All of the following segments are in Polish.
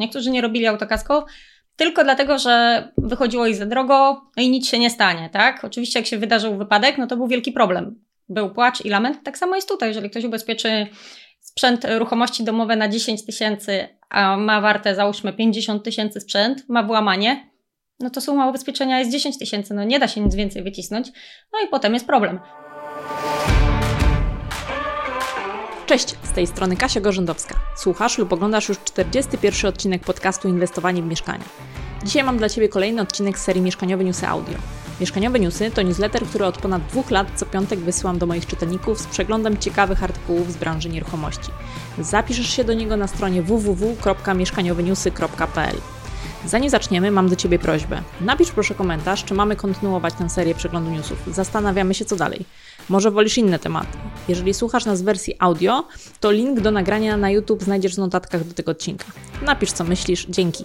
Niektórzy nie robili autokasko tylko dlatego, że wychodziło ich za drogo i nic się nie stanie, tak? Oczywiście jak się wydarzył wypadek, no to był wielki problem. Był płacz i lament. Tak samo jest tutaj, jeżeli ktoś ubezpieczy sprzęt ruchomości domowe na 10 tysięcy, a ma warte załóżmy 50 tysięcy sprzęt, ma włamanie, no to suma ubezpieczenia jest 10 tysięcy, no nie da się nic więcej wycisnąć, no i potem jest problem. Cześć, z tej strony Kasia Gorzędowska. Słuchasz lub oglądasz już 41 odcinek podcastu Inwestowanie w mieszkanie. Dzisiaj mam dla Ciebie kolejny odcinek z serii Mieszkaniowe Newsy Audio. Mieszkaniowe Newsy to newsletter, który od ponad dwóch lat co piątek wysyłam do moich czytelników z przeglądem ciekawych artykułów z branży nieruchomości. Zapiszesz się do niego na stronie www.mieszkaniowynewsy.pl. Zanim zaczniemy, mam do Ciebie prośbę. Napisz proszę komentarz, czy mamy kontynuować tę serię przeglądu newsów. Zastanawiamy się, co dalej. Może wolisz inne tematy. Jeżeli słuchasz nas w wersji audio, to link do nagrania na YouTube znajdziesz w notatkach do tego odcinka. Napisz, co myślisz. Dzięki.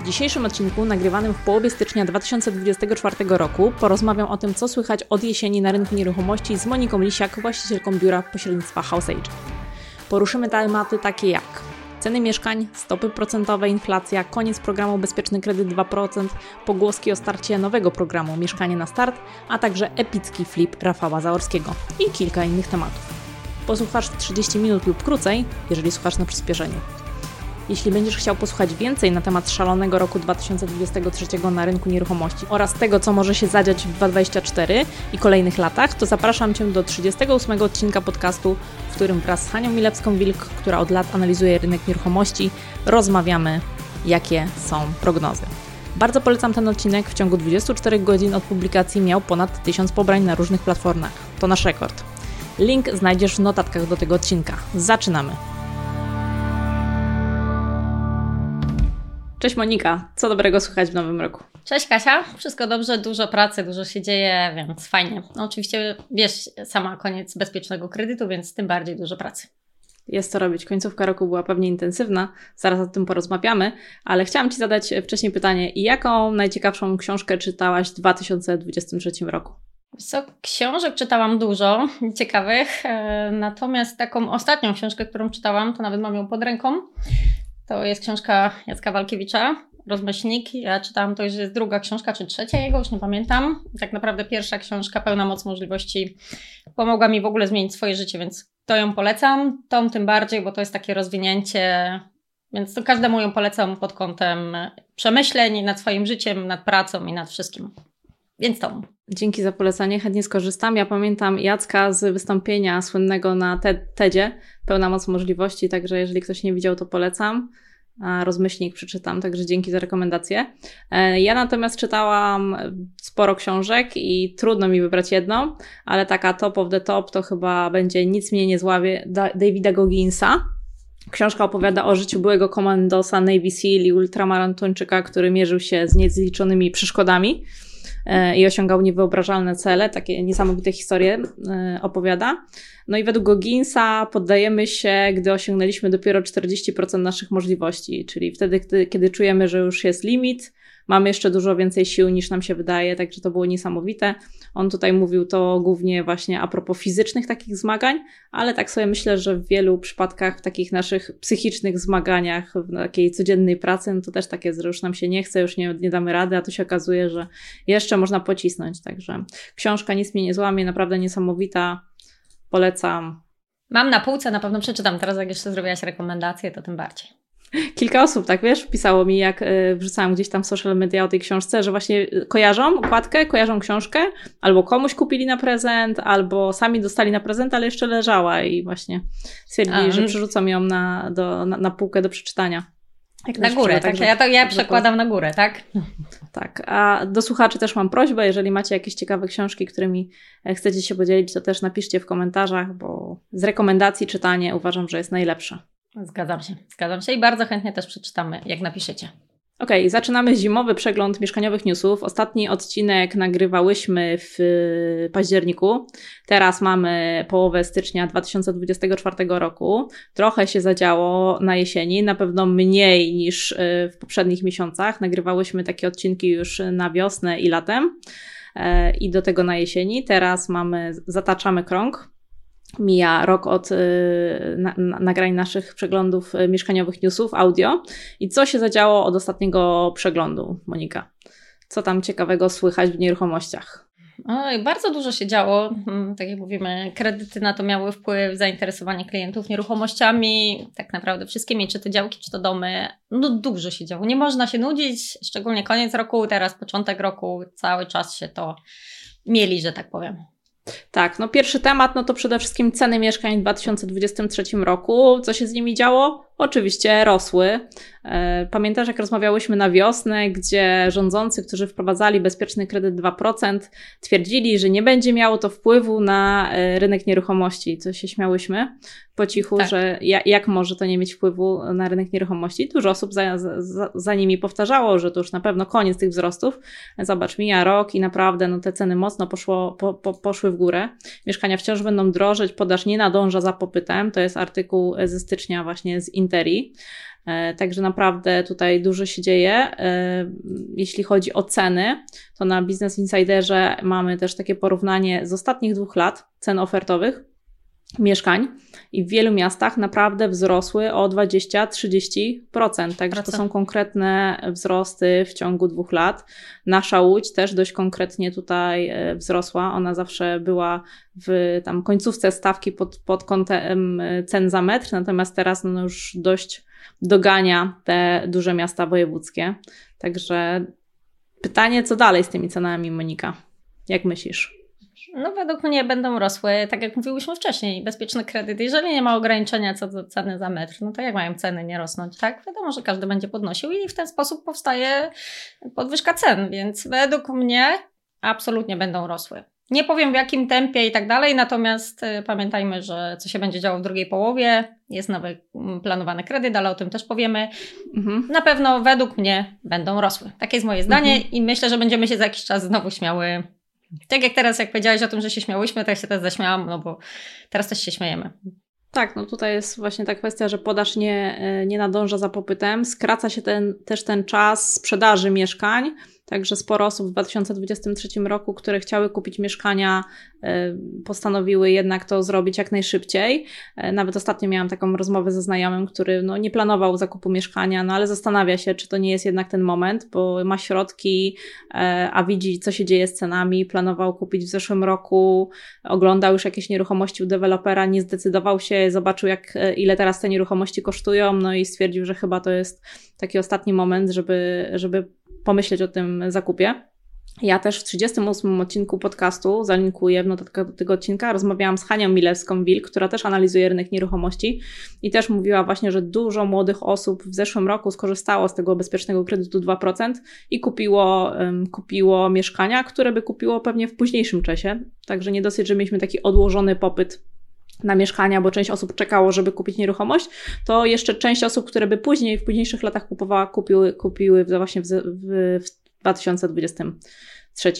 W dzisiejszym odcinku, nagrywanym w połowie stycznia 2024 roku, porozmawiam o tym, co słychać od jesieni na rynku nieruchomości z Moniką Lisiak, właścicielką biura pośrednictwa House Age. Poruszymy tematy takie jak Ceny mieszkań, stopy procentowe, inflacja, koniec programu Bezpieczny Kredyt 2%, pogłoski o starcie nowego programu Mieszkanie na Start, a także epicki flip Rafała Zaorskiego i kilka innych tematów. Posłuchasz w 30 minut lub krócej, jeżeli słuchasz na przyspieszeniu. Jeśli będziesz chciał posłuchać więcej na temat szalonego roku 2023 na rynku nieruchomości oraz tego, co może się zadziać w 2024 i kolejnych latach, to zapraszam Cię do 38 odcinka podcastu, w którym wraz z Hanią Milewską-Wilk, która od lat analizuje rynek nieruchomości, rozmawiamy, jakie są prognozy. Bardzo polecam ten odcinek. W ciągu 24 godzin od publikacji miał ponad 1000 pobrań na różnych platformach. To nasz rekord. Link znajdziesz w notatkach do tego odcinka. Zaczynamy! Cześć Monika, co dobrego słychać w nowym roku? Cześć Kasia, wszystko dobrze, dużo pracy, dużo się dzieje, więc fajnie. No oczywiście wiesz sama koniec bezpiecznego kredytu, więc tym bardziej dużo pracy. Jest to robić. Końcówka roku była pewnie intensywna, zaraz o tym porozmawiamy, ale chciałam Ci zadać wcześniej pytanie, jaką najciekawszą książkę czytałaś w 2023 roku? Co, książek czytałam dużo, ciekawych, e, natomiast taką ostatnią książkę, którą czytałam, to nawet mam ją pod ręką, to jest książka Jacka Walkiewicza, Rozmyślnik. Ja czytałam, to już jest druga książka, czy trzecia jego, już nie pamiętam. Tak naprawdę pierwsza książka, Pełna Moc Możliwości, pomogła mi w ogóle zmienić swoje życie, więc to ją polecam. Tą tym bardziej, bo to jest takie rozwinięcie, więc to każdemu ją polecam pod kątem przemyśleń nad swoim życiem, nad pracą i nad wszystkim. Więc tą. Dzięki za polecenie, chętnie skorzystam. Ja pamiętam Jacka z wystąpienia słynnego na TEDzie, pełna moc możliwości, także jeżeli ktoś nie widział, to polecam. A rozmyślnik przeczytam, także dzięki za rekomendację. E, ja natomiast czytałam sporo książek i trudno mi wybrać jedną, ale taka top of the top to chyba będzie Nic mnie nie zławie Davida Gogginsa. Książka opowiada o życiu byłego komandosa Navy Seal i ultramaratończyka, który mierzył się z niezliczonymi przeszkodami. E, i osiągał niewyobrażalne cele, takie niesamowite historie e, opowiada. No i według Gogginsa poddajemy się, gdy osiągnęliśmy dopiero 40% naszych możliwości, czyli wtedy, kiedy czujemy, że już jest limit, mamy jeszcze dużo więcej sił niż nam się wydaje, także to było niesamowite. On tutaj mówił to głównie właśnie a propos fizycznych takich zmagań, ale tak sobie myślę, że w wielu przypadkach, w takich naszych psychicznych zmaganiach, w takiej codziennej pracy, no to też tak jest, że już nam się nie chce, już nie, nie damy rady, a tu się okazuje, że jeszcze można pocisnąć. Także książka nic mnie nie złamie, naprawdę niesamowita. Polecam. Mam na półce, na pewno przeczytam. Teraz jak jeszcze zrobiłaś rekomendację, to tym bardziej. Kilka osób, tak wiesz, pisało mi, jak y, wrzucałam gdzieś tam w social media o tej książce, że właśnie kojarzą okładkę, kojarzą książkę, albo komuś kupili na prezent, albo sami dostali na prezent, ale jeszcze leżała i właśnie stwierdzili, A, że przerzucą ją na, do, na, na półkę do przeczytania. Jak na górę, tak? ja, to, ja przekładam na górę, tak? Tak. A do słuchaczy też mam prośbę, jeżeli macie jakieś ciekawe książki, którymi e, chcecie się podzielić, to też napiszcie w komentarzach, bo z rekomendacji czytanie uważam, że jest najlepsze. Zgadzam się, zgadzam się i bardzo chętnie też przeczytamy, jak napiszecie. OK, zaczynamy zimowy przegląd mieszkaniowych newsów. Ostatni odcinek nagrywałyśmy w październiku. Teraz mamy połowę stycznia 2024 roku. Trochę się zadziało na jesieni, na pewno mniej niż y, w poprzednich miesiącach. Nagrywałyśmy takie odcinki już na wiosnę i latem e, i do tego na jesieni. Teraz mamy, zataczamy krąg Mija rok od y, na, na, nagrań naszych przeglądów y, mieszkaniowych newsów, audio. I co się zadziało od ostatniego przeglądu, Monika? Co tam ciekawego słychać w nieruchomościach? Oj, bardzo dużo się działo. Mm, tak jak mówimy, kredyty na to miały wpływ, zainteresowanie klientów nieruchomościami, tak naprawdę wszystkimi, czy to działki, czy to domy. No dużo się działo. Nie można się nudzić, szczególnie koniec roku, teraz początek roku, cały czas się to mieli, że tak powiem. Tak, no pierwszy temat, no to przede wszystkim ceny mieszkań w 2023 roku. Co się z nimi działo? Oczywiście rosły. E, pamiętasz, jak rozmawiałyśmy na wiosnę, gdzie rządzący, którzy wprowadzali bezpieczny kredyt 2%, twierdzili, że nie będzie miało to wpływu na e, rynek nieruchomości, co się śmiałyśmy po cichu, tak. że jak może to nie mieć wpływu na rynek nieruchomości. Dużo osób za, za, za, nimi powtarzało, że to już na pewno koniec tych wzrostów. Zobacz, mija rok i naprawdę no, te ceny mocno poszło, po, po, poszły w górę. Mieszkania wciąż będą drożeć, podaż nie nadąża za popytem. To jest artykuł ze stycznia właśnie z Interi. E, także naprawdę tutaj dużo się dzieje. E, jeśli chodzi o ceny, to na Business Insiderze mamy też takie porównanie z ostatnich dwóch lat cen ofertowych mieszkań i w wielu miastach naprawdę wzrosły o 20-30%. Także to są konkretne wzrosty w ciągu dwóch lat. Nasza Łódź też dość konkretnie tutaj e, wzrosła. Ona zawsze była w tam końcówce stawki pod, pod kątem cen za metr, natomiast teraz no już dość dogania te duże miasta wojewódzkie. Także pytanie, co dalej z tymi cenami, Monika? Jak myślisz? No według mnie będą rosły, tak jak mówiłyśmy wcześniej, bezpieczny kredyt. Jeżeli nie ma ograniczenia co do ceny za metr, no to jak mają ceny nie rosnąć, tak? Wiadomo, że każdy będzie podnosił i w ten sposób powstaje podwyżka cen, więc według mnie absolutnie będą rosły. Nie powiem w jakim tempie i tak dalej, natomiast y, pamiętajmy, że co się będzie działo w drugiej połowie, jest nowy mm, planowany kredyt, ale o tym też powiemy. Mhm. Na pewno według mnie będą rosły. Takie jest moje zdanie mhm. i myślę, że będziemy się za jakiś czas znowu śmiały. Tak jak teraz, jak powiedziałeś o tym, że się śmiałyśmy, ja się też zaśmiałam, no bo teraz też się śmiejemy. Tak, no tutaj jest właśnie ta kwestia, że podaż nie, y, nie nadąża za popytem. Skraca się ten, też ten czas sprzedaży mieszkań Także sporo osób w 2023 roku, które chciały kupić mieszkania, e, postanowiły jednak to zrobić jak najszybciej. E, nawet ostatnio miałam taką rozmowę ze znajomym, który no, nie planował zakupu mieszkania, no ale zastanawia się, czy to nie jest jednak ten moment, bo ma środki, e, a widzi, co się dzieje z cenami. Planował kupić w zeszłym roku, oglądał już jakieś nieruchomości u dewelopera, nie zdecydował się, zobaczył, jak, ile teraz te nieruchomości kosztują, no i stwierdził, że chyba to jest taki ostatni moment, żeby, żeby pomyśleć o tym zakupie. Ja też w 38 odcinku podcastu, zalinkuję w notatkach do tego odcinka, rozmawiałam z Hanią Milewską-Wilk, która też analizuje rynek nieruchomości i też mówiła właśnie, że dużo młodych osób w zeszłym roku skorzystało z tego bezpiecznego kredytu 2% i kupiło, um, kupiło mieszkania, które by kupiło pewnie w późniejszym czasie. Także nie dosyć, że mieliśmy taki odłożony popyt na mieszkania, bo część osób czekało, żeby kupić nieruchomość, to jeszcze część osób, które by później, w późniejszych latach kupowała, kupiły, kupiły właśnie w, w, w 2023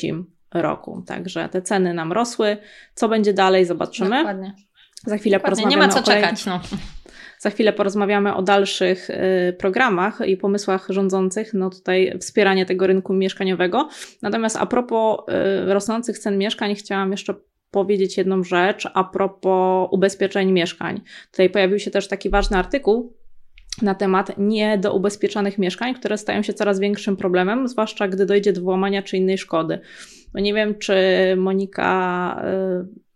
roku. Także te ceny nam rosły. Co będzie dalej, zobaczymy. Dokładnie. Za chwilę Dokładnie. porozmawiamy. Nie ma co czekać. No. Za chwilę porozmawiamy o dalszych y, programach i pomysłach rządzących, no tutaj wspieranie tego rynku mieszkaniowego. Natomiast a propos y, rosnących cen mieszkań, chciałam jeszcze powiedzieć jedną rzecz a propos ubezpieczeń mieszkań. Tutaj pojawił się też taki ważny artykuł na temat niedoubezpieczonych mieszkań, które stają się coraz większym problemem, zwłaszcza gdy dojdzie do włamania czy innej szkody. No nie wiem, czy Monika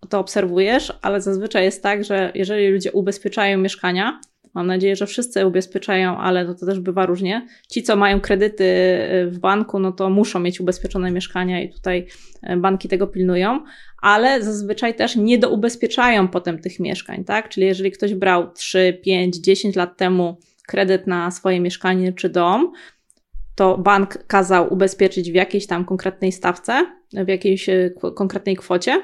y, to obserwujesz, ale zazwyczaj jest tak, że jeżeli ludzie ubezpieczają mieszkania, Mam nadzieję, że wszyscy ubezpieczają, ale to, to też bywa różnie. Ci, co mają kredyty y, w banku, no to muszą mieć ubezpieczone mieszkania i tutaj y, banki tego pilnują, ale zazwyczaj też nie doubezpieczają potem tych mieszkań, tak? Czyli jeżeli ktoś brał 3, 5, 10 lat temu kredyt na swoje mieszkanie czy dom, to bank kazał ubezpieczyć w jakiejś tam konkretnej stawce, w jakiejś y, konkretnej kwocie,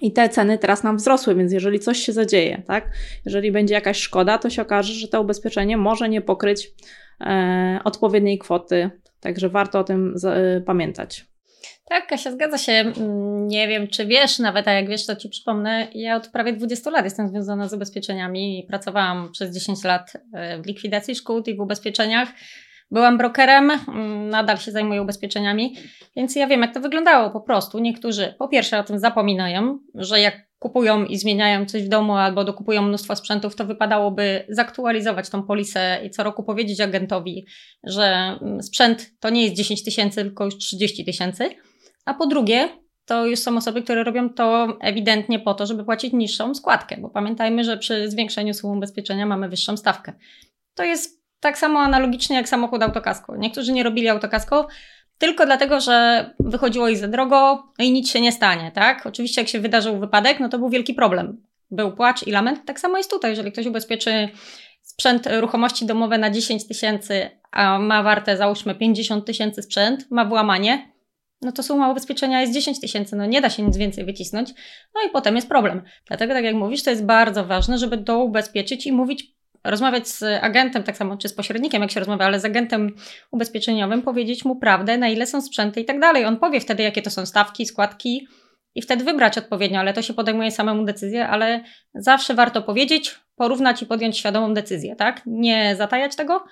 i te ceny teraz nam wzrosły, więc jeżeli coś się zadzieje, tak, jeżeli będzie jakaś szkoda, to się okaże, że to ubezpieczenie może nie pokryć e, odpowiedniej kwoty. Także warto o tym z, e, pamiętać. Tak, Kasia, zgadza się. Mm, nie wiem, czy wiesz, nawet a jak wiesz, to Ci przypomnę, ja od prawie 20 lat jestem związana z ubezpieczeniami i pracowałam przez 10 lat e, w likwidacji szkód i w ubezpieczeniach. Byłam brokerem, mm, nadal się zajmuję ubezpieczeniami, więc ja wiem, jak to wyglądało po prostu. Niektórzy po pierwsze o tym zapominają, że jak kupują i zmieniają coś w domu albo dokupują mnóstwo sprzętów, to wypadałoby zaktualizować tą polisę i co roku powiedzieć agentowi, że mm, sprzęt to nie jest 10 tysięcy, tylko już 30 tysięcy. A po drugie, to już są osoby, które robią to ewidentnie po to, żeby płacić niższą składkę, bo pamiętajmy, że przy zwiększeniu sumy ubezpieczenia mamy wyższą stawkę. To jest tak samo analogicznie jak samochód autokasko. Niektórzy nie robili autokasko tylko dlatego, że wychodziło ich za drogo i nic się nie stanie, tak? Oczywiście jak się wydarzył wypadek, no to był wielki problem. Był płacz i lament. Tak samo jest tutaj, jeżeli ktoś ubezpieczy sprzęt ruchomości domowe na 10 tysięcy, a ma warte załóżmy 50 tysięcy sprzęt, ma włamanie, no to suma ubezpieczenia jest 10 tysięcy, no nie da się nic więcej wycisnąć, no i potem jest problem. Dlatego, tak jak mówisz, to jest bardzo ważne, żeby to ubezpieczyć i mówić, rozmawiać z agentem, tak samo czy z pośrednikiem, jak się rozmawia, ale z agentem ubezpieczeniowym, powiedzieć mu prawdę, na ile są sprzęty i tak dalej. On powie wtedy, jakie to są stawki, składki i wtedy wybrać odpowiednio, ale to się podejmuje samemu decyzję, ale zawsze warto powiedzieć, porównać i podjąć świadomą decyzję, tak? Nie zatajać tego,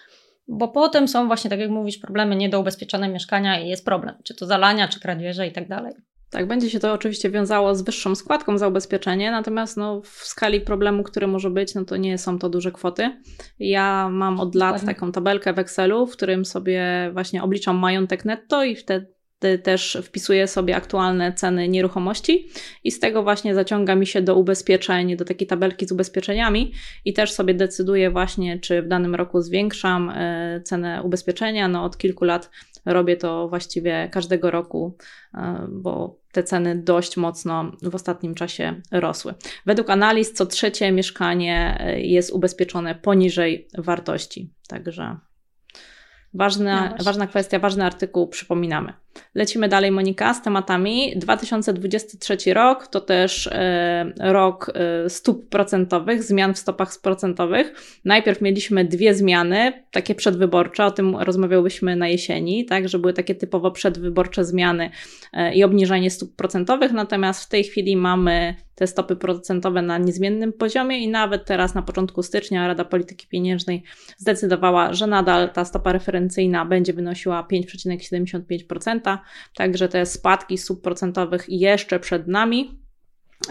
bo potem są właśnie, tak jak mówisz, problemy niedoubezpieczone mieszkania i jest problem, czy to zalania, czy kradzieże i tak dalej. Tak, będzie się to oczywiście wiązało z wyższą składką za ubezpieczenie, natomiast no, w skali problemu, który może być, no to nie są to duże kwoty. Ja mam od lat taką tabelkę w Excelu, w którym sobie właśnie obliczam majątek netto i wtedy też wpisuję sobie aktualne ceny nieruchomości i z tego właśnie zaciąga mi się do ubezpieczeń, do takiej tabelki z ubezpieczeniami i też sobie decyduję właśnie, czy w danym roku zwiększam e, cenę ubezpieczenia. No od kilku lat robię to właściwie każdego roku, e, bo te ceny dość mocno w ostatnim czasie rosły. Według analiz co trzecie mieszkanie e, jest ubezpieczone poniżej wartości, także ważna, no ważna kwestia, ważny artykuł, przypominamy. Lecimy dalej, Monika, z tematami. 2023 rok to też e, rok e, stóp procentowych, zmian w stopach procentowych. Najpierw mieliśmy dwie zmiany, takie przedwyborcze, o tym rozmawiałyśmy na jesieni, tak, że były takie typowo przedwyborcze zmiany e, i obniżanie stóp procentowych, natomiast w tej chwili mamy te stopy procentowe na niezmiennym poziomie i nawet teraz na początku stycznia Rada Polityki Pieniężnej zdecydowała, że nadal ta stopa referencyjna będzie wynosiła 5,75%. Także te spadki stóp procentowych jeszcze przed nami.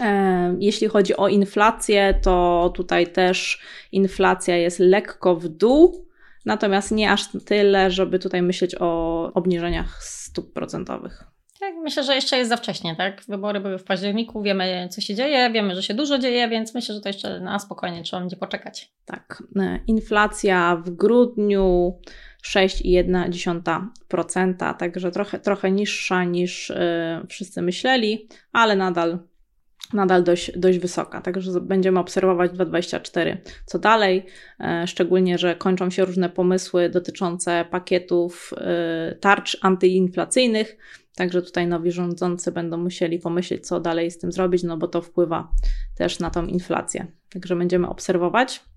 E, jeśli chodzi o inflację, to tutaj też inflacja jest lekko w dół, natomiast nie aż tyle, żeby tutaj myśleć o obniżeniach stóp procentowych. Tak, myślę, że jeszcze jest za wcześnie, tak? Wybory były w październiku, wiemy co się dzieje, wiemy, że się dużo dzieje, więc myślę, że to jeszcze na spokojnie trzeba będzie poczekać. Tak. E, inflacja w grudniu 6,1%, także trochę, trochę niższa niż yy, wszyscy myśleli, ale nadal, nadal dość, dość wysoka. Także będziemy obserwować 2024 co dalej, yy, szczególnie, że kończą się różne pomysły dotyczące pakietów yy, tarcz antyinflacyjnych. Także tutaj nowi rządzący będą musieli pomyśleć, co dalej z tym zrobić, no bo to wpływa też na tą inflację. Także będziemy obserwować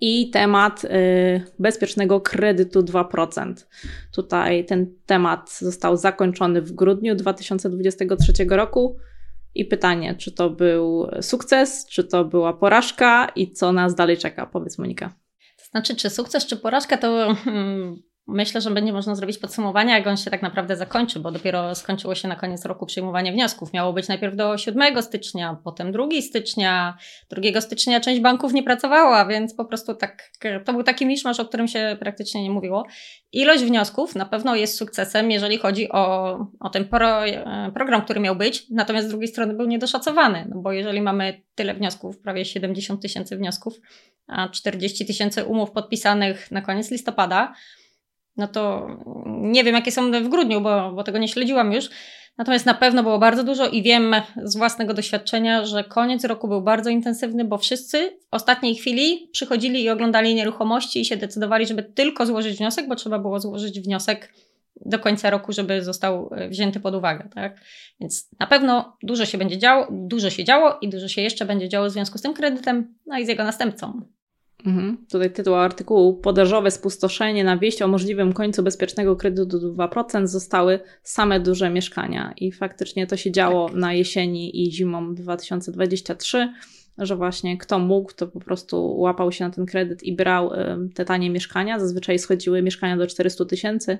i temat y, bezpiecznego kredytu 2%. Tutaj ten temat został zakończony w grudniu 2023 roku. I pytanie, czy to był sukces, czy to była porażka i co nas dalej czeka? Powiedz Monika. To znaczy, czy sukces, czy porażka, to hmm, Myślę, że będzie można zrobić podsumowanie, jak on się tak naprawdę zakończy, bo dopiero skończyło się na koniec roku przyjmowanie wniosków. Miało być najpierw do 7 stycznia, potem 2 stycznia. 2 stycznia część banków nie pracowała, więc po prostu tak, to był taki miszmasz, o którym się praktycznie nie mówiło. Ilość wniosków na pewno jest sukcesem, jeżeli chodzi o, o ten pro, program, który miał być, natomiast z drugiej strony był niedoszacowany, no bo jeżeli mamy tyle wniosków, prawie 70 tysięcy wniosków, a 40 tysięcy umów podpisanych na koniec listopada, no to nie wiem, jakie są w grudniu, bo, bo tego nie śledziłam już. Natomiast na pewno było bardzo dużo i wiem z własnego doświadczenia, że koniec roku był bardzo intensywny, bo wszyscy w ostatniej chwili przychodzili i oglądali nieruchomości i się decydowali, żeby tylko złożyć wniosek, bo trzeba było złożyć wniosek do końca roku, żeby został e, wzięty pod uwagę. Tak? Więc na pewno dużo się będzie działo, dużo się działo i dużo się jeszcze będzie działo w związku z tym kredytem, no i z jego następcą. Mhm. Tutaj tytuł artykułu Podażowe spustoszenie na wieść o możliwym końcu bezpiecznego kredytu do 2% zostały same duże mieszkania. I faktycznie to się działo tak. na jesieni i zimą 2023. że właśnie kto mógł, to po prostu łapał się na ten kredyt i brał te tanie mieszkania. Zazwyczaj schodziły mieszkania do 400 tysięcy,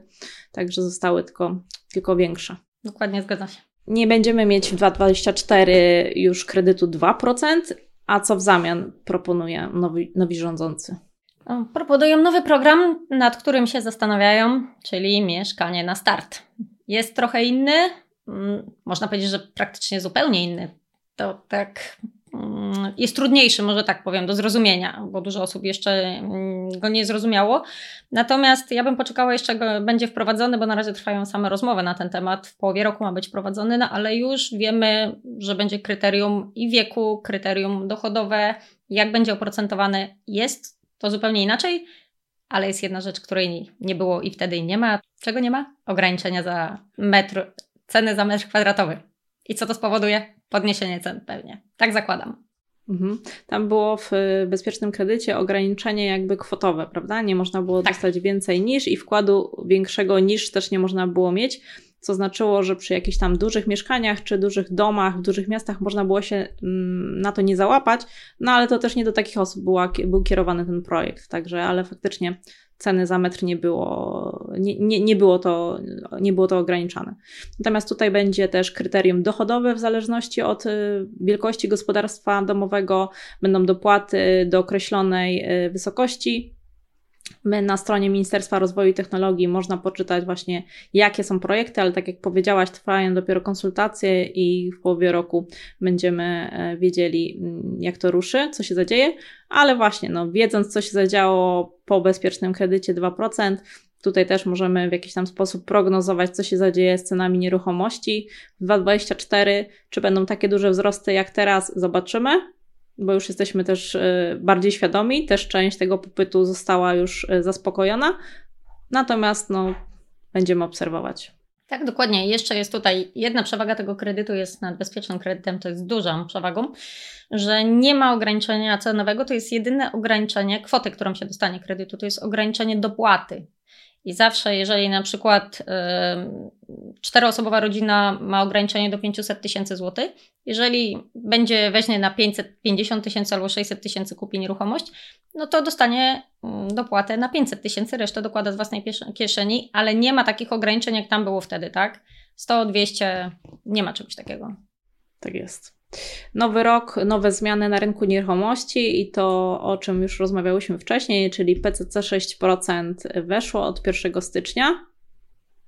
także zostały tylko, tylko większe. Dokładnie, zgadza się. Nie będziemy mieć w 2024 już kredytu 2%, a co w zamian proponuje nowi, nowi rządzący? Proponują nowy program, nad którym się zastanawiają, czyli mieszkanie na start. Jest trochę inny, mm, można powiedzieć, że praktycznie zupełnie inny. To tak jest trudniejszy, może tak powiem, do zrozumienia, bo dużo osób jeszcze mm, go nie zrozumiało. Natomiast ja bym poczekała jeszcze, go będzie wprowadzony, bo na razie trwają same rozmowy na ten temat. W połowie roku ma być wprowadzony, no ale już wiemy, że będzie kryterium i wieku, kryterium dochodowe, jak będzie oprocentowane, jest to zupełnie inaczej, ale jest jedna rzecz, której nie było i wtedy nie ma. Czego nie ma? Ograniczenia za metr, ceny za metr kwadratowy. I co to spowoduje? Podniesienie cen pewnie. Tak zakładam. Mhm. Tam było w bezpiecznym kredycie ograniczenie jakby kwotowe, prawda? Nie można było tak. dostać więcej niż i wkładu większego niż też nie można było mieć co znaczyło, że przy jakichś tam dużych mieszkaniach czy dużych domach w dużych miastach można było się mm, na to nie załapać, no ale to też nie do takich osób była, był kierowany ten projekt, także, ale faktycznie ceny za metr nie było, nie, nie, nie, było to, nie było to ograniczane. Natomiast tutaj będzie też kryterium dochodowe w zależności od y, wielkości gospodarstwa domowego, będą dopłaty do określonej y, wysokości, My na stronie Ministerstwa Rozwoju i Technologii można poczytać właśnie, jakie są projekty, ale tak jak powiedziałaś, trwają dopiero konsultacje i w połowie roku będziemy e, wiedzieli, mm, jak to ruszy, co się zadzieje. Ale właśnie, no, wiedząc, co się zadziało po bezpiecznym kredycie 2%, Tutaj też możemy w jakiś tam sposób prognozować, co się zadzieje z cenami nieruchomości. W 2024, czy będą takie duże wzrosty jak teraz, zobaczymy bo już jesteśmy też e, bardziej świadomi, też część tego popytu została już e, zaspokojona. Natomiast no, będziemy obserwować. Tak, dokładnie. Jeszcze jest tutaj jedna przewaga tego kredytu jest nad bezpiecznym kredytem, to jest dużą przewagą, że nie ma ograniczenia cenowego, to jest jedyne ograniczenie kwoty, którą się dostanie kredytu, to jest ograniczenie dopłaty. I zawsze, jeżeli na przykład y, czteroosobowa rodzina ma ograniczenie do 500 tysięcy złotych, jeżeli będzie weźmie na 550 tysięcy albo 600 tysięcy kupi nieruchomość, no to dostanie mm, dopłatę na 500 tysięcy, resztę dokłada z własnej kieszeni, ale nie ma takich ograniczeń, jak tam było wtedy, tak? 100, 200, nie ma czegoś takiego. Tak jest. Nowy rok, nowe zmiany na rynku nieruchomości i to, o czym już rozmawiałyśmy wcześniej, czyli PCC 6% weszło od 1 stycznia.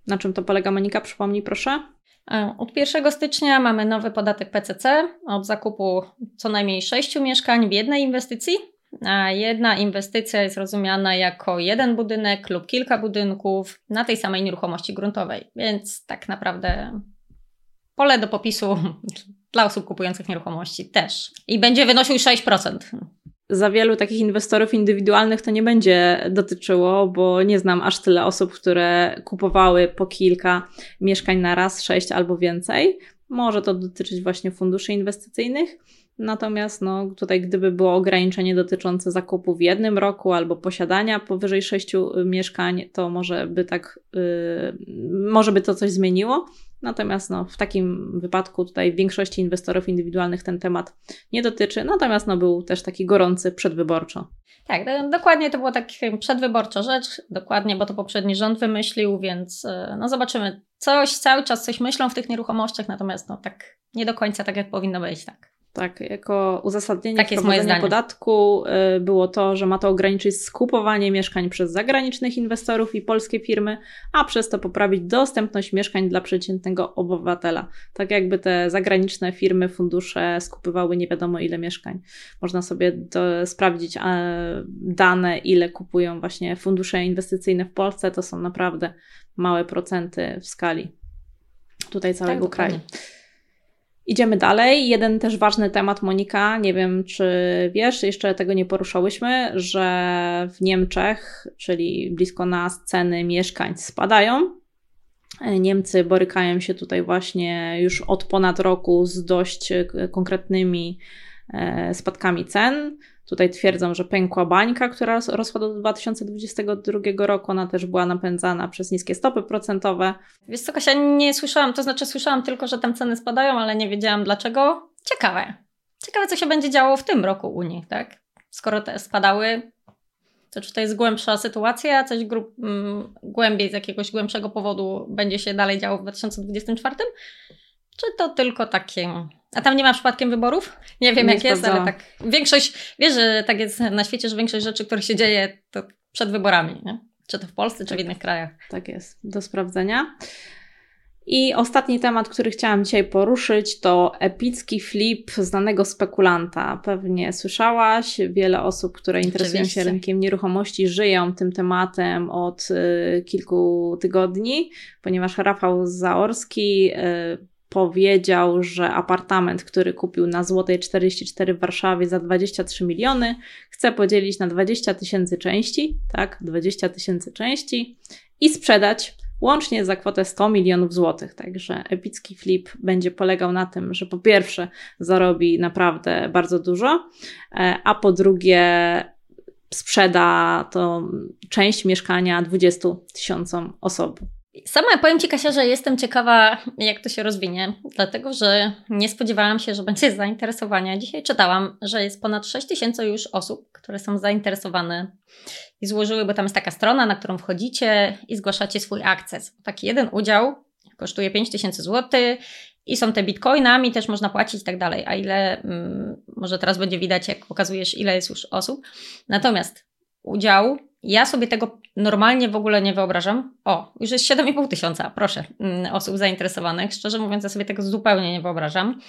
Na czym to polega, Monika? Przypomnij proszę. E, od 1 stycznia mamy nowy podatek PCC od zakupu co najmniej 6 mieszkań w jednej inwestycji. A jedna inwestycja jest rozumiana jako jeden budynek lub kilka budynków na tej samej nieruchomości gruntowej, więc tak naprawdę pole do popisu dla osób kupujących nieruchomości też. I będzie wynosił 6%. Za wielu takich inwestorów indywidualnych to nie będzie dotyczyło, bo nie znam aż tyle osób, które kupowały po kilka mieszkań na raz, sześć albo więcej. Może to dotyczyć właśnie funduszy inwestycyjnych. Natomiast no, tutaj, gdyby było ograniczenie dotyczące zakupu w jednym roku albo posiadania powyżej sześciu mieszkań, to może by tak, yy, może by to coś zmieniło. Natomiast no, w takim wypadku tutaj większości inwestorów indywidualnych ten temat nie dotyczy, natomiast no, był też taki gorący przedwyborczo. Tak, dokładnie to była taka przedwyborcza rzecz, dokładnie, bo to poprzedni rząd wymyślił, więc e, no zobaczymy. Coś, cały czas coś myślą w tych nieruchomościach, natomiast no tak nie do końca tak, jak powinno być, tak. Tak, jako uzasadnienie tak wprowadzenia podatku y, było to, że ma to ograniczyć skupowanie mieszkań przez zagranicznych inwestorów i polskie firmy, a przez to poprawić dostępność mieszkań dla przeciętnego obywatela. Tak jakby te zagraniczne firmy, fundusze skupywały nie wiadomo ile mieszkań. Można sobie do, sprawdzić dane, ile kupują właśnie fundusze inwestycyjne w Polsce. To są naprawdę małe procenty w skali tutaj całego tak, kraju. Idziemy dalej. Jeden też ważny temat, Monika, nie wiem czy wiesz, jeszcze tego nie poruszałyśmy, że w Niemczech, czyli blisko nas, ceny mieszkań spadają. Niemcy borykają się tutaj właśnie już od ponad roku z dość konkretnymi e, spadkami cen. Tutaj twierdzą, że pękła bańka, która rosła do 2022 roku. Ona też była napędzana przez niskie stopy procentowe. Wiesz co, Kasia, nie słyszałam, to znaczy słyszałam tylko, że tam ceny spadają, ale nie wiedziałam dlaczego. Ciekawe. ciekawe, co się będzie działo w tym roku u nich, tak? Skoro te spadały, to czy to jest głębsza sytuacja, coś mm, głębiej z jakiegoś głębszego powodu będzie się dalej działo w 2024? Czy to tylko takie. A tam nie ma przypadkiem wyborów? Nie wiem, nie jak jest, ale tak. Większość, wiesz, że tak jest na świecie, że większość rzeczy, które się dzieje, to przed wyborami, nie? Czy to w Polsce, czy tak, w innych krajach. Tak jest, do sprawdzenia. I ostatni temat, który chciałam dzisiaj poruszyć, to epicki flip znanego spekulanta. Pewnie słyszałaś, wiele osób, które interesują się rynkiem nieruchomości, żyją tym tematem od y, kilku tygodni, ponieważ Rafał Zaorski y, powiedział, że apartament, który kupił na Złotej 44 w Warszawie za 23 miliony, chce podzielić na 20 tysięcy części, tak, 20 tysięcy części i sprzedać łącznie za kwotę 100 milionów złotych. Także epicki flip będzie polegał na tym, że po pierwsze zarobi naprawdę bardzo dużo, e, a po drugie sprzeda to część mieszkania 20 tysiącom osób. Sama powiem Ci, Kasia, że jestem ciekawa, jak to się rozwinie, dlatego że nie spodziewałam się, że będzie zainteresowania. Dzisiaj czytałam, że jest ponad 6 tysięcy już osób, które są zainteresowane i złożyły, bo tam jest taka strona, na którą wchodzicie i zgłaszacie swój akces. Taki jeden udział kosztuje 5 tysięcy złotych i są te bitcoinami, też można płacić i tak dalej. A ile, hmm, może teraz będzie widać, jak pokazujesz, ile jest już osób. Natomiast udział ja sobie tego normalnie w ogóle nie wyobrażam. O, już jest 7,5 tysiąca, proszę, mm, osób zainteresowanych. Szczerze mówiąc, ja sobie tego zupełnie nie wyobrażam.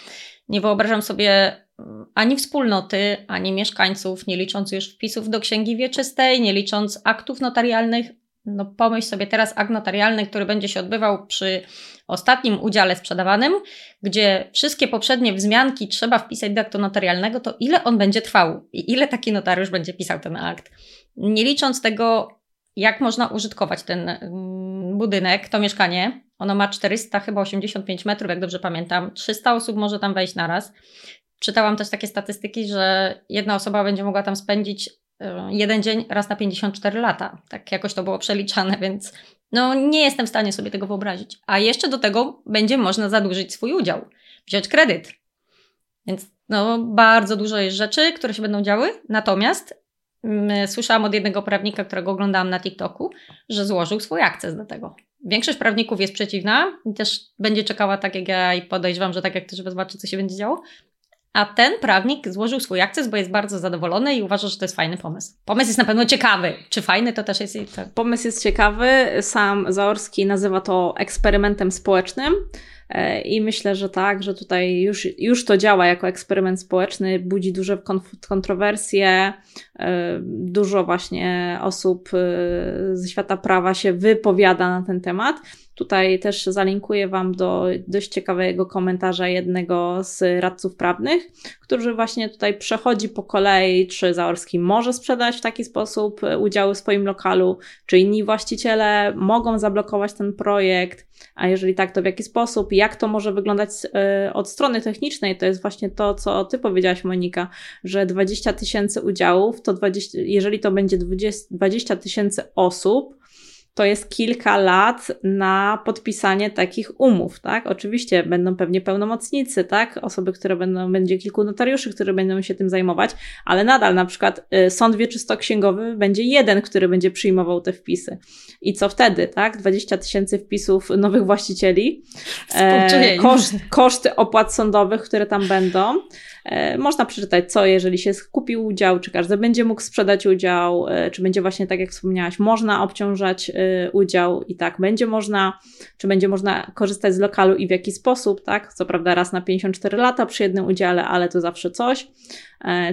Nie wyobrażam sobie mm, ani wspólnoty, ani mieszkańców, nie licząc już wpisów do księgi wieczystej, nie licząc aktów notarialnych. No pomyśl sobie teraz akt notarialny, który będzie się odbywał przy ostatnim udziale sprzedawanym, gdzie wszystkie poprzednie wzmianki trzeba wpisać do aktu notarialnego, to ile on będzie trwał i ile taki notariusz będzie pisał ten akt. Nie licząc tego, jak można użytkować ten mm, budynek, to mieszkanie. Ono ma 400, chyba 85 metrów, jak dobrze pamiętam. 300 osób może tam wejść naraz. Czytałam też takie statystyki, że jedna osoba będzie mogła tam spędzić e, jeden dzień raz na 54 lata. Tak jakoś to było przeliczane, więc no nie jestem w stanie sobie tego wyobrazić. A jeszcze do tego będzie można zadłużyć swój udział, wziąć kredyt. Więc no bardzo dużo jest rzeczy, które się będą działy. Natomiast słyszałam od jednego prawnika, którego oglądałam na TikToku, że złożył swój akces do tego. Większość prawników jest przeciwna i też będzie czekała tak jak ja i podejrzewam, że tak jak ty, żeby zobaczyć, co się będzie działo. A ten prawnik złożył swój akces, bo jest bardzo zadowolony i uważa, że to jest fajny pomysł. Pomysł jest na pewno ciekawy. Czy fajny, to też jest. Pomysł jest ciekawy. Sam Zaorski nazywa to eksperymentem społecznym. E, I myślę, że tak, że tutaj już, już to działa jako eksperyment społeczny, budzi duże kontrowersje, e, dużo właśnie osób e, ze świata prawa się wypowiada na ten temat. Tutaj też zalinkuję Wam do dość ciekawego komentarza jednego z radców prawnych, który właśnie tutaj przechodzi po kolei, czy Zaorski może sprzedać w taki sposób udziały w swoim lokalu, czy inni właściciele mogą zablokować ten projekt, a jeżeli tak, to w jaki sposób, jak to może wyglądać e, od strony technicznej, to jest właśnie to, co Ty powiedziałaś, Monika, że 20 tysięcy udziałów, to 20, jeżeli to będzie 20 tysięcy osób, to jest kilka lat na podpisanie takich umów, tak? Oczywiście będą pewnie pełnomocnicy, tak? Osoby, które będą, będzie kilku notariuszy, które będą się tym zajmować, ale nadal na przykład y, sąd wieczysto-księgowy będzie jeden, który będzie przyjmował te wpisy. I co wtedy, tak? 20 tysięcy wpisów nowych właścicieli, e, koszt, koszty opłat sądowych, które tam będą. E, można przeczytać, co jeżeli się kupił udział, czy każdy będzie mógł sprzedać udział, e, czy będzie właśnie tak jak wspomniałaś, można obciążać e, udział i tak będzie można, czy będzie można korzystać z lokalu i w jaki sposób, tak? Co prawda raz na 54 lata przy jednym udziale, ale to zawsze coś.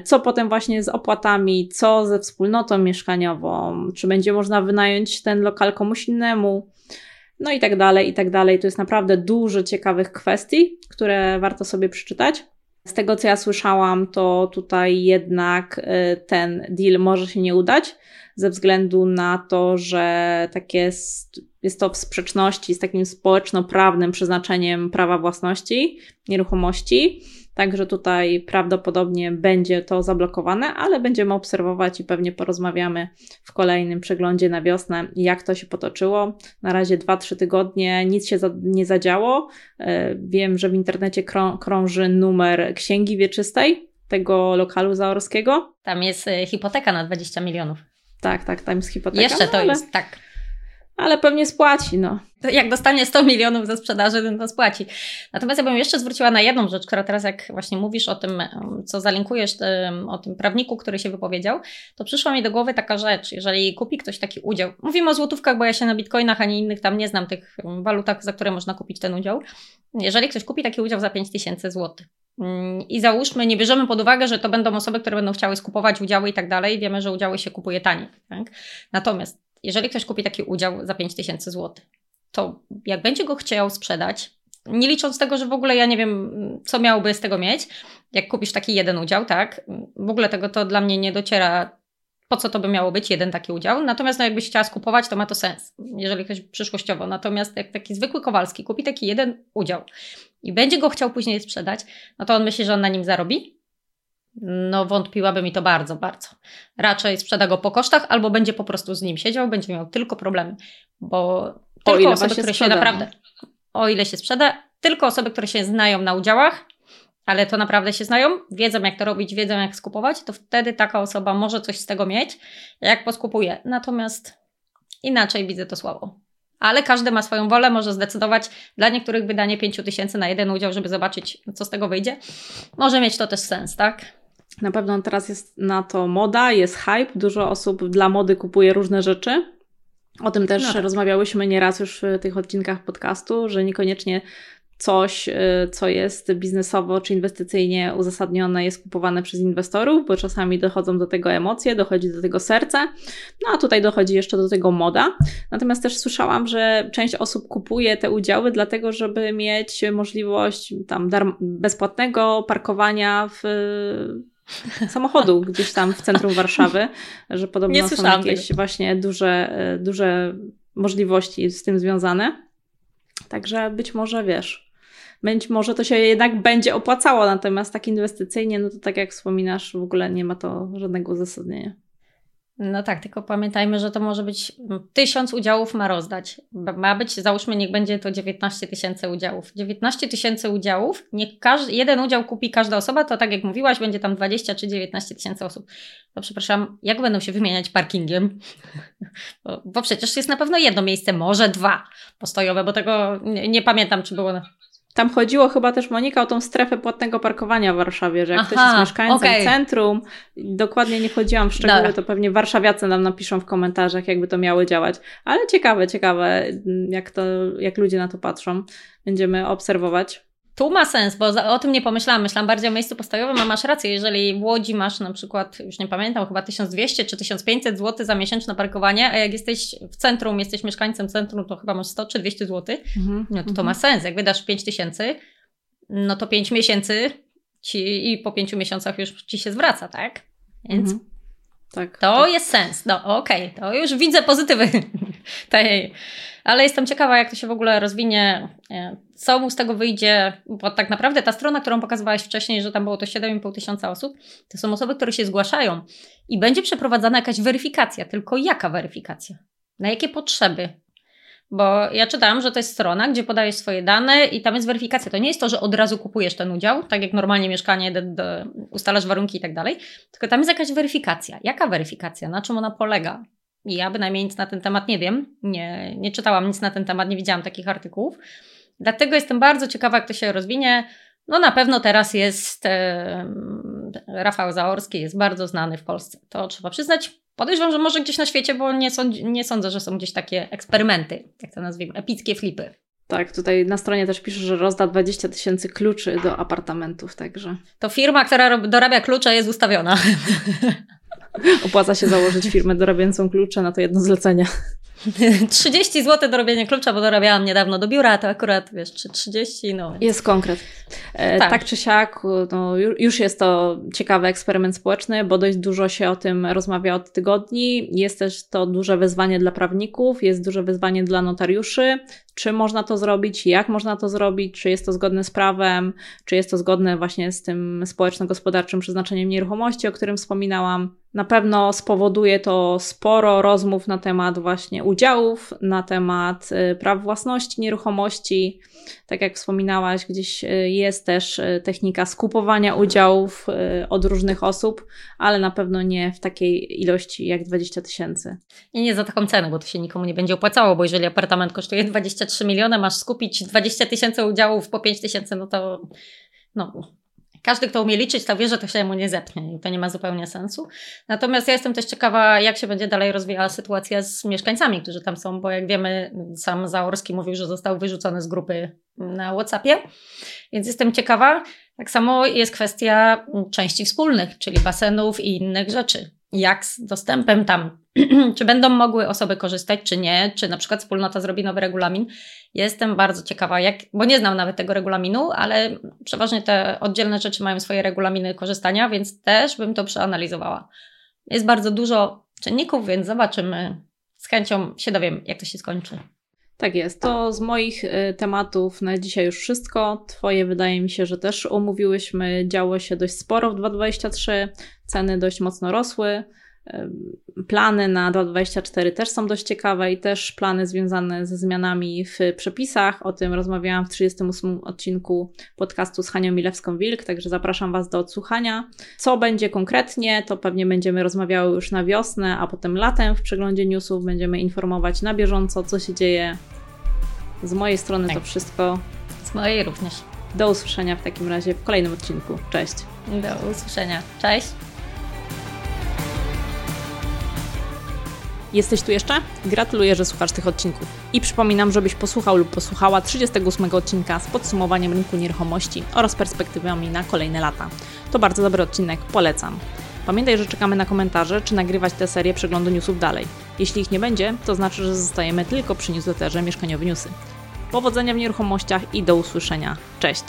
Co potem właśnie z opłatami, co ze wspólnotą mieszkaniową, czy będzie można wynająć ten lokal komuś innemu, no i tak dalej, i tak dalej. To jest naprawdę dużo ciekawych kwestii, które warto sobie przeczytać. Z tego, co ja słyszałam, to tutaj jednak y, ten deal może się nie udać, ze względu na to, że takie jest, jest to w sprzeczności z takim społeczno-prawnym przeznaczeniem prawa własności nieruchomości. Także tutaj prawdopodobnie będzie to zablokowane, ale będziemy obserwować i pewnie porozmawiamy w kolejnym przeglądzie na wiosnę, jak to się potoczyło. Na razie 2-3 tygodnie nic się nie zadziało. E, wiem, że w internecie krąży numer księgi wieczystej, tego lokalu zaorskiego. Tam jest e, hipoteka na 20 milionów. Tak, tak, tam jest hipoteka. Jeszcze to no, ale, jest, tak. Ale pewnie spłaci, no. Jak dostanie 100 milionów ze sprzedaży, to spłaci. Natomiast ja bym jeszcze zwróciła na jedną rzecz, która teraz, jak właśnie mówisz o tym, co zalinkujesz, o tym prawniku, który się wypowiedział, to przyszła mi do głowy taka rzecz. Jeżeli kupi ktoś taki udział, mówimy o złotówkach, bo ja się na bitcoinach ani innych tam nie znam, tych walutach, za które można kupić ten udział. Jeżeli ktoś kupi taki udział za 5000 złotych, Mm, I załóżmy, nie bierzemy pod uwagę, że to będą osoby, które będą chciały skupować udziały i tak dalej. Wiemy, że udziały się kupuje taniej. Tak? Natomiast jeżeli ktoś kupi taki udział za 5000 zł, to jak będzie go chciał sprzedać, nie licząc tego, że w ogóle ja nie wiem, co miałby z tego mieć, jak kupisz taki jeden udział, tak? W ogóle tego to dla mnie nie dociera, po co to by miało być jeden taki udział. Natomiast no, jakbyś chciała skupować, to ma to sens, jeżeli ktoś przyszłościowo. Natomiast jak taki zwykły Kowalski kupi taki jeden udział i będzie go chciał później sprzedać, no to on myśli, że on na nim zarobi? No, wątpiłaby mi to bardzo, bardzo. Raczej sprzeda go po kosztach, albo będzie po prostu z nim siedział, będzie miał tylko problemy, bo tylko ile osoby, właśnie które sprzeda, się naprawdę, o ile się sprzeda, tylko osoby, które się znają na udziałach, ale to naprawdę się znają, wiedzą jak to robić, wiedzą jak skupować, to wtedy taka osoba może coś z tego mieć, jak poskupuje. Natomiast inaczej widzę to słabo. Ale każdy ma swoją wolę, może zdecydować. Dla niektórych wydanie 5 tysięcy na jeden udział, żeby zobaczyć, co z tego wyjdzie, może mieć to też sens, tak? Na pewno teraz jest na to moda, jest hype. Dużo osób dla mody kupuje różne rzeczy. O tym też No tak. rozmawiałyśmy nieraz już w tych odcinkach podcastu, że niekoniecznie coś, y, co jest biznesowo czy inwestycyjnie uzasadnione, jest kupowane przez inwestorów, bo czasami dochodzą do tego emocje, dochodzi do tego serce, no a tutaj dochodzi jeszcze do tego moda. Natomiast też słyszałam, że część osób kupuje te udziały dlatego, żeby mieć możliwość tam bezpłatnego parkowania w samochodu gdzieś tam w centrum Warszawy, że Nie podobno są jakieś tego. właśnie duże, e, duże możliwości z tym związane. Także być może wiesz, być może to się jednak będzie opłacało, natomiast tak inwestycyjnie, no to tak jak wspominasz, w ogóle nie ma to żadnego uzasadnienia. No tak, tylko pamiętajmy, że to może być tysiąc udziałów ma rozdać. Ma być, załóżmy, niech będzie to 19 tysięcy udziałów. 19 tysięcy udziałów, nie każdy, jeden udział kupi każda osoba, to tak jak mówiłaś, będzie tam 20 czy 19 tysięcy osób. To przepraszam, jak będą się wymieniać parkingiem? Bo, bo przecież jest na pewno jedno miejsce, może dwa postojowe, bo tego nie, nie pamiętam, czy było. Na... Tam chodziło chyba też, Monika, o tą strefę płatnego parkowania w Warszawie, że jak ktoś Aha, jest mieszkańcem okej. centrum, dokładnie nie wchodziłam w szczegóły, Dobra. to pewnie warszawiacy nam napiszą w komentarzach, jakby to miało działać. Ale ciekawe, ciekawe, jak, to, jak ludzie na to patrzą. Będziemy obserwować. Tu ma sens, bo za, o tym nie pomyślałam. Myślałam bardziej o miejscu postojowym, a masz rację. Jeżeli w Łodzi masz na przykład, już nie pamiętam, chyba 1200 czy 1500 zł za miesięczne parkowanie, a jak jesteś w centrum, jesteś mieszkańcem centrum, to chyba masz 100 czy 200 zł, no to to ma sens. Jak wydasz 5000, no to 5 miesięcy ci, i po 5 miesiącach już ci się zwraca, tak? Więc Mhm. Tak. to jest sens. No okej, to już widzę pozytywy tej. Ale jestem ciekawa, jak to się w ogóle rozwinie, co mu z tego wyjdzie, bo tak naprawdę ta strona, którą pokazywałaś wcześniej, że tam było to 7,5 tysiąca osób, to są osoby, które się zgłaszają i będzie przeprowadzana jakaś weryfikacja. Tylko jaka weryfikacja? Na jakie potrzeby? Bo ja czytałam, że to jest strona, gdzie podajesz swoje dane i tam jest weryfikacja. To nie jest to, że od razu kupujesz ten udział, tak jak normalnie mieszkanie, do, do, ustalasz warunki i tak dalej, tylko tam jest jakaś weryfikacja. Jaka weryfikacja? Na czym ona polega? I Ja bynajmniej nic na ten temat nie wiem, nie, nie czytałam nic na ten temat, nie widziałam takich artykułów. Dlatego jestem bardzo ciekawa, jak to się rozwinie. No na pewno teraz jest e, Rafał Zaorski, jest bardzo znany w Polsce. To trzeba przyznać. Podejrzewam, że może gdzieś na świecie, bo nie, sądzi, nie sądzę, że są gdzieś takie eksperymenty, jak to nazwijmy, epickie flipy. Tak, tutaj na stronie też pisze, że rozda 20 tysięcy kluczy do apartamentów, także To firma, która dorabia klucze, jest ustawiona. opłaca się założyć firmę dorabiającą klucze na to jedno zlecenie. 30 zł do robienia klucza, bo dorabiałam niedawno do biura, to akurat wiesz, czy 30, no. Jest konkret. E, tak. Tak. czy siak, no, ju- już jest to ciekawy eksperyment społeczny, bo dość dużo się o tym rozmawia od tygodni. Jest też to duże wyzwanie dla prawników, jest duże wyzwanie dla notariuszy, czy można to zrobić, jak można to zrobić, czy jest to zgodne z prawem, czy jest to zgodne właśnie z tym społeczno-gospodarczym przeznaczeniem nieruchomości, o którym wspominałam. Na pewno spowoduje to sporo rozmów na temat właśnie udziałów, na temat y, praw własności nieruchomości. Tak jak wspominałaś, gdzieś y, jest też y, technika skupowania udziałów od różnych osób, ale na pewno nie w takiej ilości jak 20 tysięcy. I nie za taką cenę, bo to się nikomu nie będzie opłacało, bo jeżeli apartament kosztuje 23 miliony, masz skupić 20 tysięcy udziałów po 5 tysięcy, no to no, każdy, kto umie liczyć, to wie, że to się mu nie zepnie i to nie ma zupełnie sensu. Natomiast ja jestem też ciekawa, jak się będzie dalej rozwijała sytuacja z mieszkańcami, którzy tam są, bo jak wiemy, sam Zaorski mówił, że został wyrzucony z grupy na WhatsAppie, więc jestem ciekawa. Tak samo jest kwestia części wspólnych, czyli basenów i innych rzeczy jak z dostępem tam, czy będą mogły osoby korzystać, czy nie, czy na przykład wspólnota zrobi nowy regulamin. Jestem bardzo ciekawa, jak, bo nie znam nawet tego regulaminu, ale przeważnie te oddzielne rzeczy mają swoje regulaminy korzystania, więc też bym to przeanalizowała. Jest bardzo dużo czynników, więc zobaczymy. Z chęcią się dowiem, jak to się skończy. Tak jest. To z moich y, tematów na dzisiaj już wszystko. Twoje wydaje mi się, że też omówiłyśmy. Działo się dość sporo w 2023. Ceny dość mocno rosły. Plany na 2024 też są dość ciekawe i też plany związane ze zmianami w przepisach. O tym rozmawiałam w 38 odcinku podcastu z Hanią Milewską-Wilk, także zapraszam Was do odsłuchania. Co będzie konkretnie, to pewnie będziemy rozmawiały już na wiosnę, a potem latem w przeglądzie newsów będziemy informować na bieżąco, co się dzieje. Z mojej strony tak. to wszystko. Z mojej również. Do usłyszenia w takim razie w kolejnym odcinku. Cześć. Do usłyszenia. Cześć. Jesteś tu jeszcze? Gratuluję, że słuchasz tych odcinków. I przypominam, żebyś posłuchał lub posłuchała 38 odcinka z podsumowaniem rynku nieruchomości oraz perspektywami na kolejne lata. To bardzo dobry odcinek, polecam. Pamiętaj, że czekamy na komentarze, czy nagrywać tę serię przeglądu newsów dalej. Jeśli ich nie będzie, to znaczy, że zostajemy tylko przy newsletterze Mieszkaniowy Newsy. Powodzenia w nieruchomościach i do usłyszenia. Cześć!